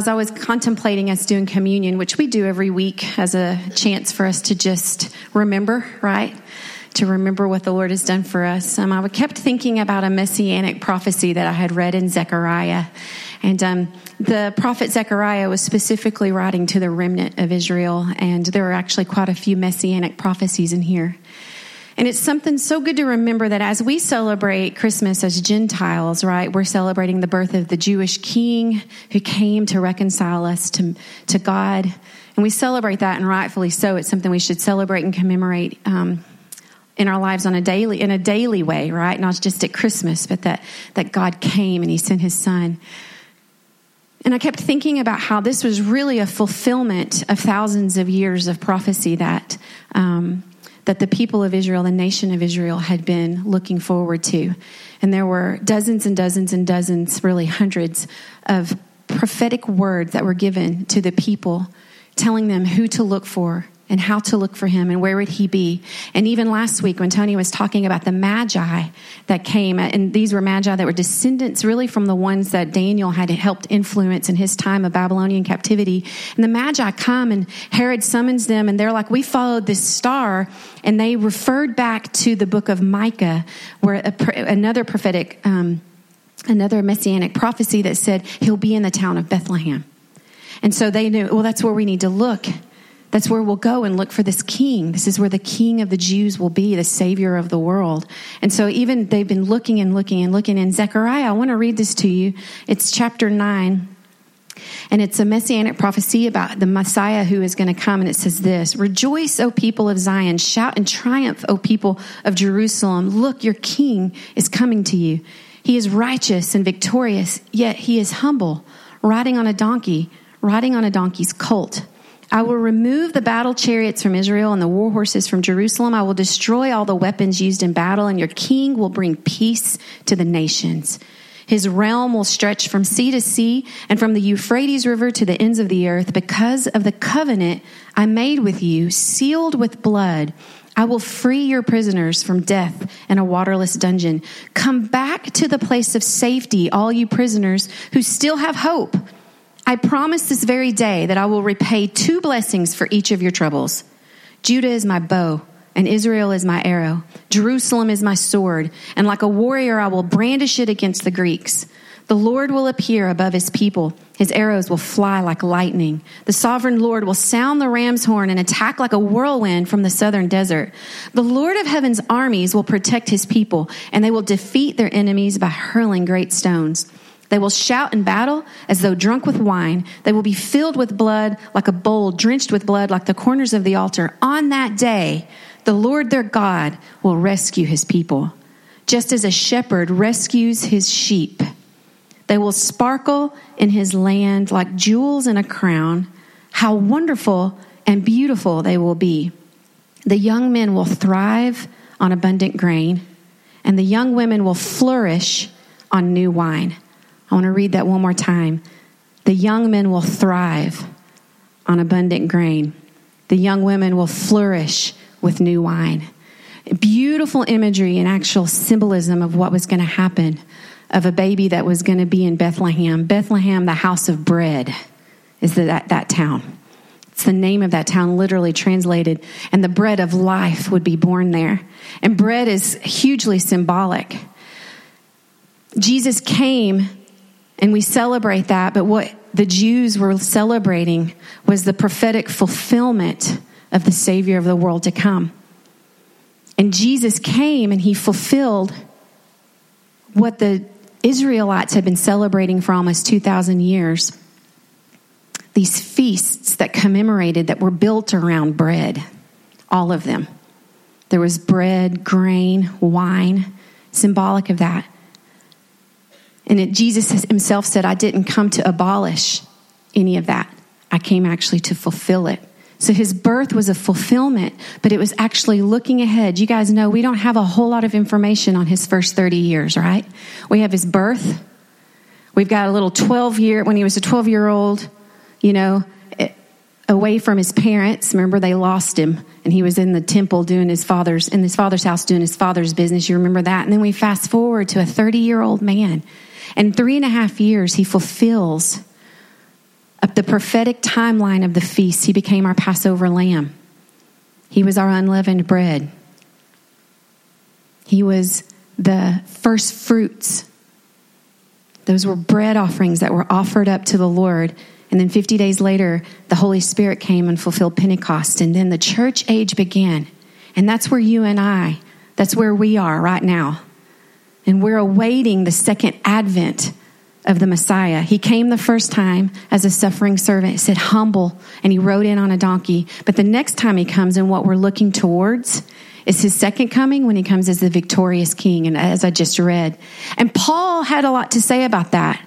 As I was always contemplating us doing communion, which we do every week as a chance for us to just remember, right? To remember what the Lord has done for us. Um, I kept thinking about a messianic prophecy that I had read in Zechariah. And um, the prophet Zechariah was specifically writing to the remnant of Israel, and there are actually quite a few messianic prophecies in here. And it's something so good to remember that as we celebrate Christmas as Gentiles, right, we're celebrating the birth of the Jewish king who came to reconcile us to, to God. And we celebrate that, and rightfully so. It's something we should celebrate and commemorate um, in our lives on a daily, in a daily way, right? Not just at Christmas, but that, that God came and he sent his son. And I kept thinking about how this was really a fulfillment of thousands of years of prophecy that um, that the people of Israel, the nation of Israel, had been looking forward to. And there were dozens and dozens and dozens, really hundreds, of prophetic words that were given to the people, telling them who to look for and how to look for him and where would he be. And even last week when Tony was talking about the magi that came, and these were magi that were descendants really from the ones that Daniel had helped influence in his time of Babylonian captivity. And the magi come and Herod summons them and they're like, we followed this star. And they referred back to the book of Micah where a, another prophetic, um, another messianic prophecy that said he'll be in the town of Bethlehem. And so they knew, well, that's where we need to look. That's where we'll go and look for this king. This is where the king of the Jews will be, the savior of the world. And so even they've been looking and looking and looking. In Zechariah, I want to read this to you. It's chapter 9. And it's a messianic prophecy about the Messiah who is going to come. And it says this Rejoice, O people of Zion. Shout and triumph, O people of Jerusalem. Look, your king is coming to you. He is righteous and victorious, yet he is humble, riding on a donkey, riding on a donkey's colt I will remove the battle chariots from Israel and the war horses from Jerusalem. I will destroy all the weapons used in battle, and your king will bring peace to the nations. His realm will stretch from sea to sea and from the Euphrates River to the ends of the earth because of the covenant I made with you, sealed with blood. I will free your prisoners from death and a waterless dungeon. Come back to the place of safety, all you prisoners who still have hope. I promise this very day that I will repay two blessings for each of your troubles. Judah is my bow, and Israel is my arrow. Jerusalem is my sword, and like a warrior I will brandish it against the Greeks. The Lord will appear above his people. His arrows will fly like lightning. The sovereign Lord will sound the ram's horn and attack like a whirlwind from the southern desert. The Lord of heaven's armies will protect his people, and they will defeat their enemies by hurling great stones. They will shout in battle as though drunk with wine. They will be filled with blood like a bowl drenched with blood like the corners of the altar. On that day, the Lord their God will rescue his people, just as a shepherd rescues his sheep. They will sparkle in his land like jewels in a crown. How wonderful and beautiful they will be. The young men will thrive on abundant grain, and the young women will flourish on new wine. I want to read that one more time. The young men will thrive on abundant grain, the young women will flourish with new wine. Beautiful imagery and actual symbolism of what was going to happen of a baby that was going to be in Bethlehem. Bethlehem, the house of bread, is that, that town. It's the name of that town, literally translated. And the bread of life would be born there. And bread is hugely symbolic. Jesus came and we celebrate that, but what the Jews were celebrating was the prophetic fulfillment of the Savior of the world to come. And Jesus came and he fulfilled what the Israelites had been celebrating for almost 2,000 years. These feasts that commemorated, that were built around bread, all of them. There was bread, grain, wine, symbolic of that. And it, Jesus himself said, I didn't come to abolish any of that. I came actually to fulfill it. So his birth was a fulfillment, but it was actually looking ahead. You guys know we don't have a whole lot of information on his first 30 years, right? We have his birth. We've got a little 12 year, when he was a 12 year old, you know, eh, away from his parents. Remember, they lost him and he was in the temple doing his father's, in his father's house doing his father's business. You remember that? And then we fast forward to a 30 year old man and three and a half years, he fulfills the prophetic timeline of the feast, he became our Passover lamb. He was our unleavened bread. He was the first fruits. Those were bread offerings that were offered up to the Lord. And then 50 days later, the Holy Spirit came and fulfilled Pentecost. And then the church age began. And that's where you and I, that's where we are right now. And we're awaiting the second advent of the Messiah. He came the first time as a suffering servant, said humble, and he rode in on a donkey. But the next time he comes and what we're looking towards is his second coming when he comes as the victorious king, and as I just read. And Paul had a lot to say about that.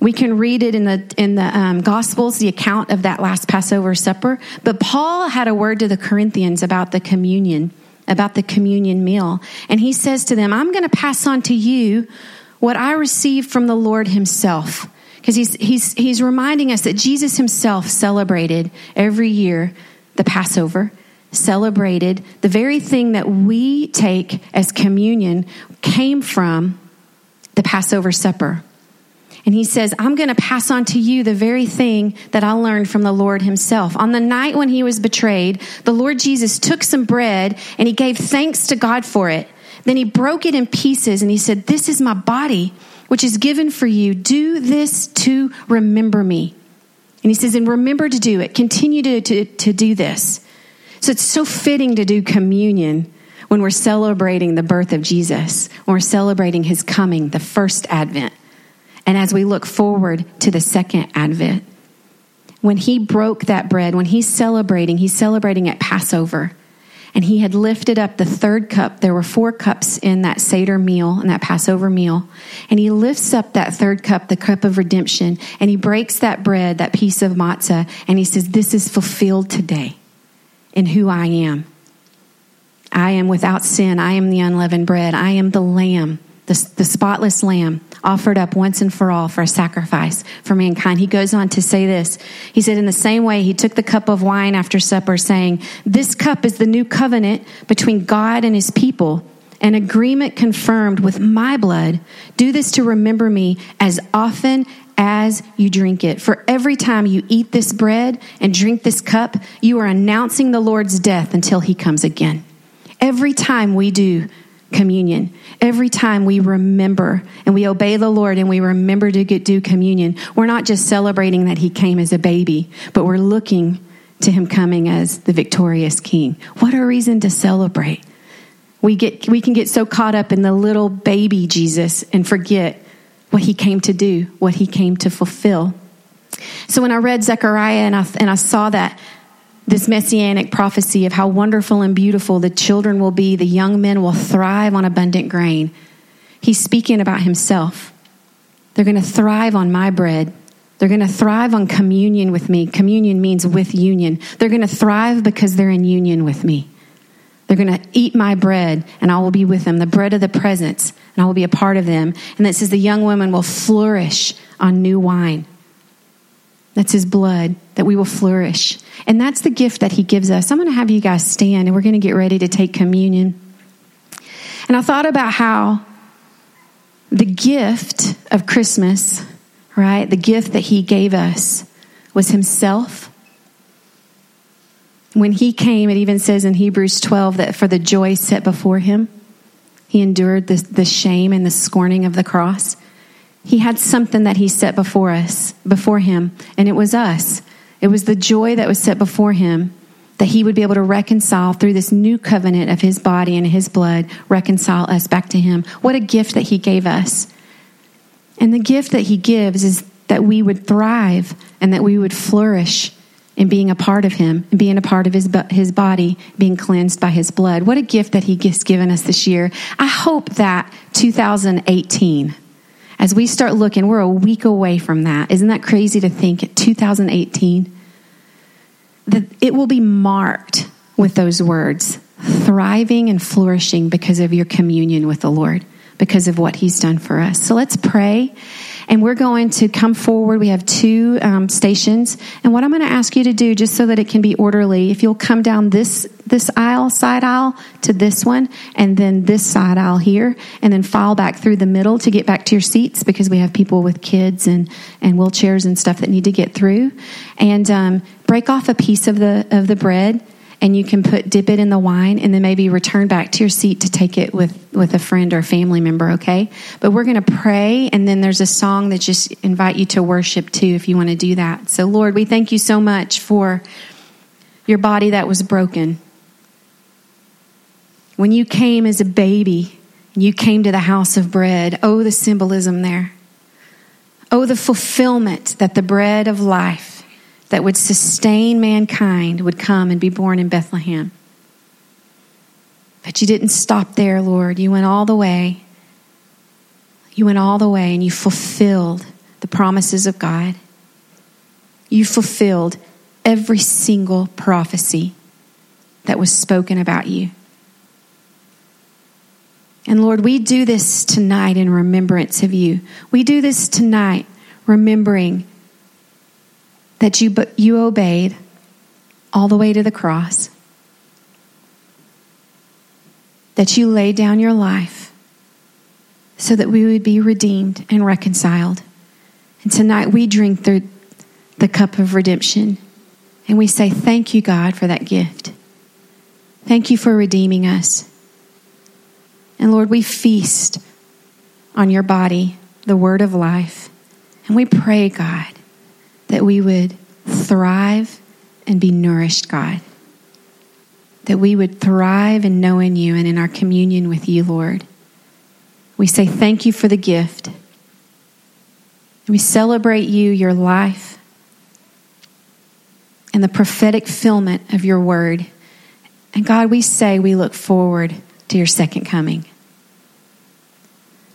We can read it in the in the um, Gospels, the account of that last Passover supper. But Paul had a word to the Corinthians about the communion, about the communion meal, and he says to them, "I'm going to pass on to you what I received from the Lord Himself." Because he's he's he's reminding us that Jesus Himself celebrated every year the Passover celebrated, the very thing that we take as communion came from the Passover supper. And he says, I'm going to pass on to you the very thing that I learned from the Lord himself. On the night when he was betrayed, the Lord Jesus took some bread and he gave thanks to God for it. Then he broke it in pieces and he said, This is my body, which is given for you. Do this to remember me. And he says, And remember to do it. Continue to, to, to do this. So it's so fitting to do communion when we're celebrating the birth of Jesus, when we're celebrating his coming, the first advent. And as we look forward to the second advent, when he broke that bread, when he's celebrating, he's celebrating at Passover. And he had lifted up the third cup. There were four cups in that Seder meal, in that Passover meal. And he lifts up that third cup, the cup of redemption, and he breaks that bread, that piece of matzah, and he says, This is fulfilled today in who I am. I am without sin. I am the unleavened bread. I am the lamb, the, the spotless lamb offered up once and for all for a sacrifice for mankind. He goes on to say this. He said, In the same way, he took the cup of wine after supper, saying, This cup is the new covenant between God and his people, an agreement confirmed with my blood. Do this to remember me as often as you drink it. For every time you eat this bread and drink this cup, you are announcing the Lord's death until he comes again. Every time we do communion, every time we remember and we obey the Lord and we remember to get, do communion, we're not just celebrating that he came as a baby, but we're looking to him coming as the victorious king. What a reason to celebrate. We get we can get so caught up in the little baby Jesus and forget what he came to do, what he came to fulfill. So when I read Zechariah and I, and I saw that this messianic prophecy of how wonderful and beautiful the children will be, the young men will thrive on abundant grain, he's speaking about himself. They're going to thrive on my bread. They're going to thrive on communion with me. Communion means with union. They're going to thrive because they're in union with me. They're going to eat my bread, and I will be with them, the bread of the presence, and I will be a part of them. And that says the young women will flourish on new wine. That's his blood, that we will flourish. And that's the gift that he gives us. I'm going to have you guys stand, and we're going to get ready to take communion. And I thought about how the gift of Christmas, right, the gift that he gave us was himself when he came, it even says in Hebrews 12 that for the joy set before him, he endured the, the shame and the scorning of the cross. He had something that he set before us, before him, and it was us. It was the joy that was set before him that he would be able to reconcile through this new covenant of his body and his blood, reconcile us back to him. What a gift that he gave us. And the gift that he gives is that we would thrive and that we would flourish and being a part of him and being a part of his, his body, being cleansed by his blood. What a gift that he has given us this year. I hope that 2018, as we start looking, we're a week away from that. Isn't that crazy to think 2018? That it will be marked with those words thriving and flourishing because of your communion with the Lord, because of what he's done for us. So let's pray And we're going to come forward. We have two um, stations. And what I'm going to ask you to do, just so that it can be orderly, if you'll come down this this aisle, side aisle, to this one, and then this side aisle here, and then file back through the middle to get back to your seats because we have people with kids and, and wheelchairs and stuff that need to get through. And um, break off a piece of the of the bread and you can put dip it in the wine and then maybe return back to your seat to take it with with a friend or family member okay? But we're going to pray and then there's a song that just invite you to worship too if you want to do that. So lord we thank you so much for your body that was broken. When you came as a baby you came to the house of bread. Oh the symbolism there. Oh the fulfillment that the bread of life that would sustain mankind would come and be born in Bethlehem. But you didn't stop there, Lord. You went all the way. You went all the way and you fulfilled the promises of God. You fulfilled every single prophecy that was spoken about you. And Lord, we do this tonight in remembrance of you. We do this tonight remembering that you, you obeyed all the way to the cross, that you laid down your life so that we would be redeemed and reconciled. And tonight we drink the, the cup of redemption and we say, Thank you, God, for that gift. Thank you for redeeming us. And Lord, we feast on your body, the word of life. And we pray, God, that we would thrive and be nourished, God. That we would thrive in knowing you and in our communion with you, Lord. We say thank you for the gift. We celebrate you, your life, and the prophetic fulfillment of your word. And God, we say we look forward to your second coming.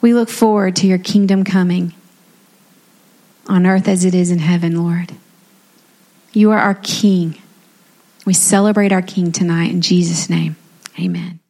We look forward to your kingdom coming on earth as it is in heaven, Lord. You are our King. We celebrate our King tonight in Jesus' name. Amen.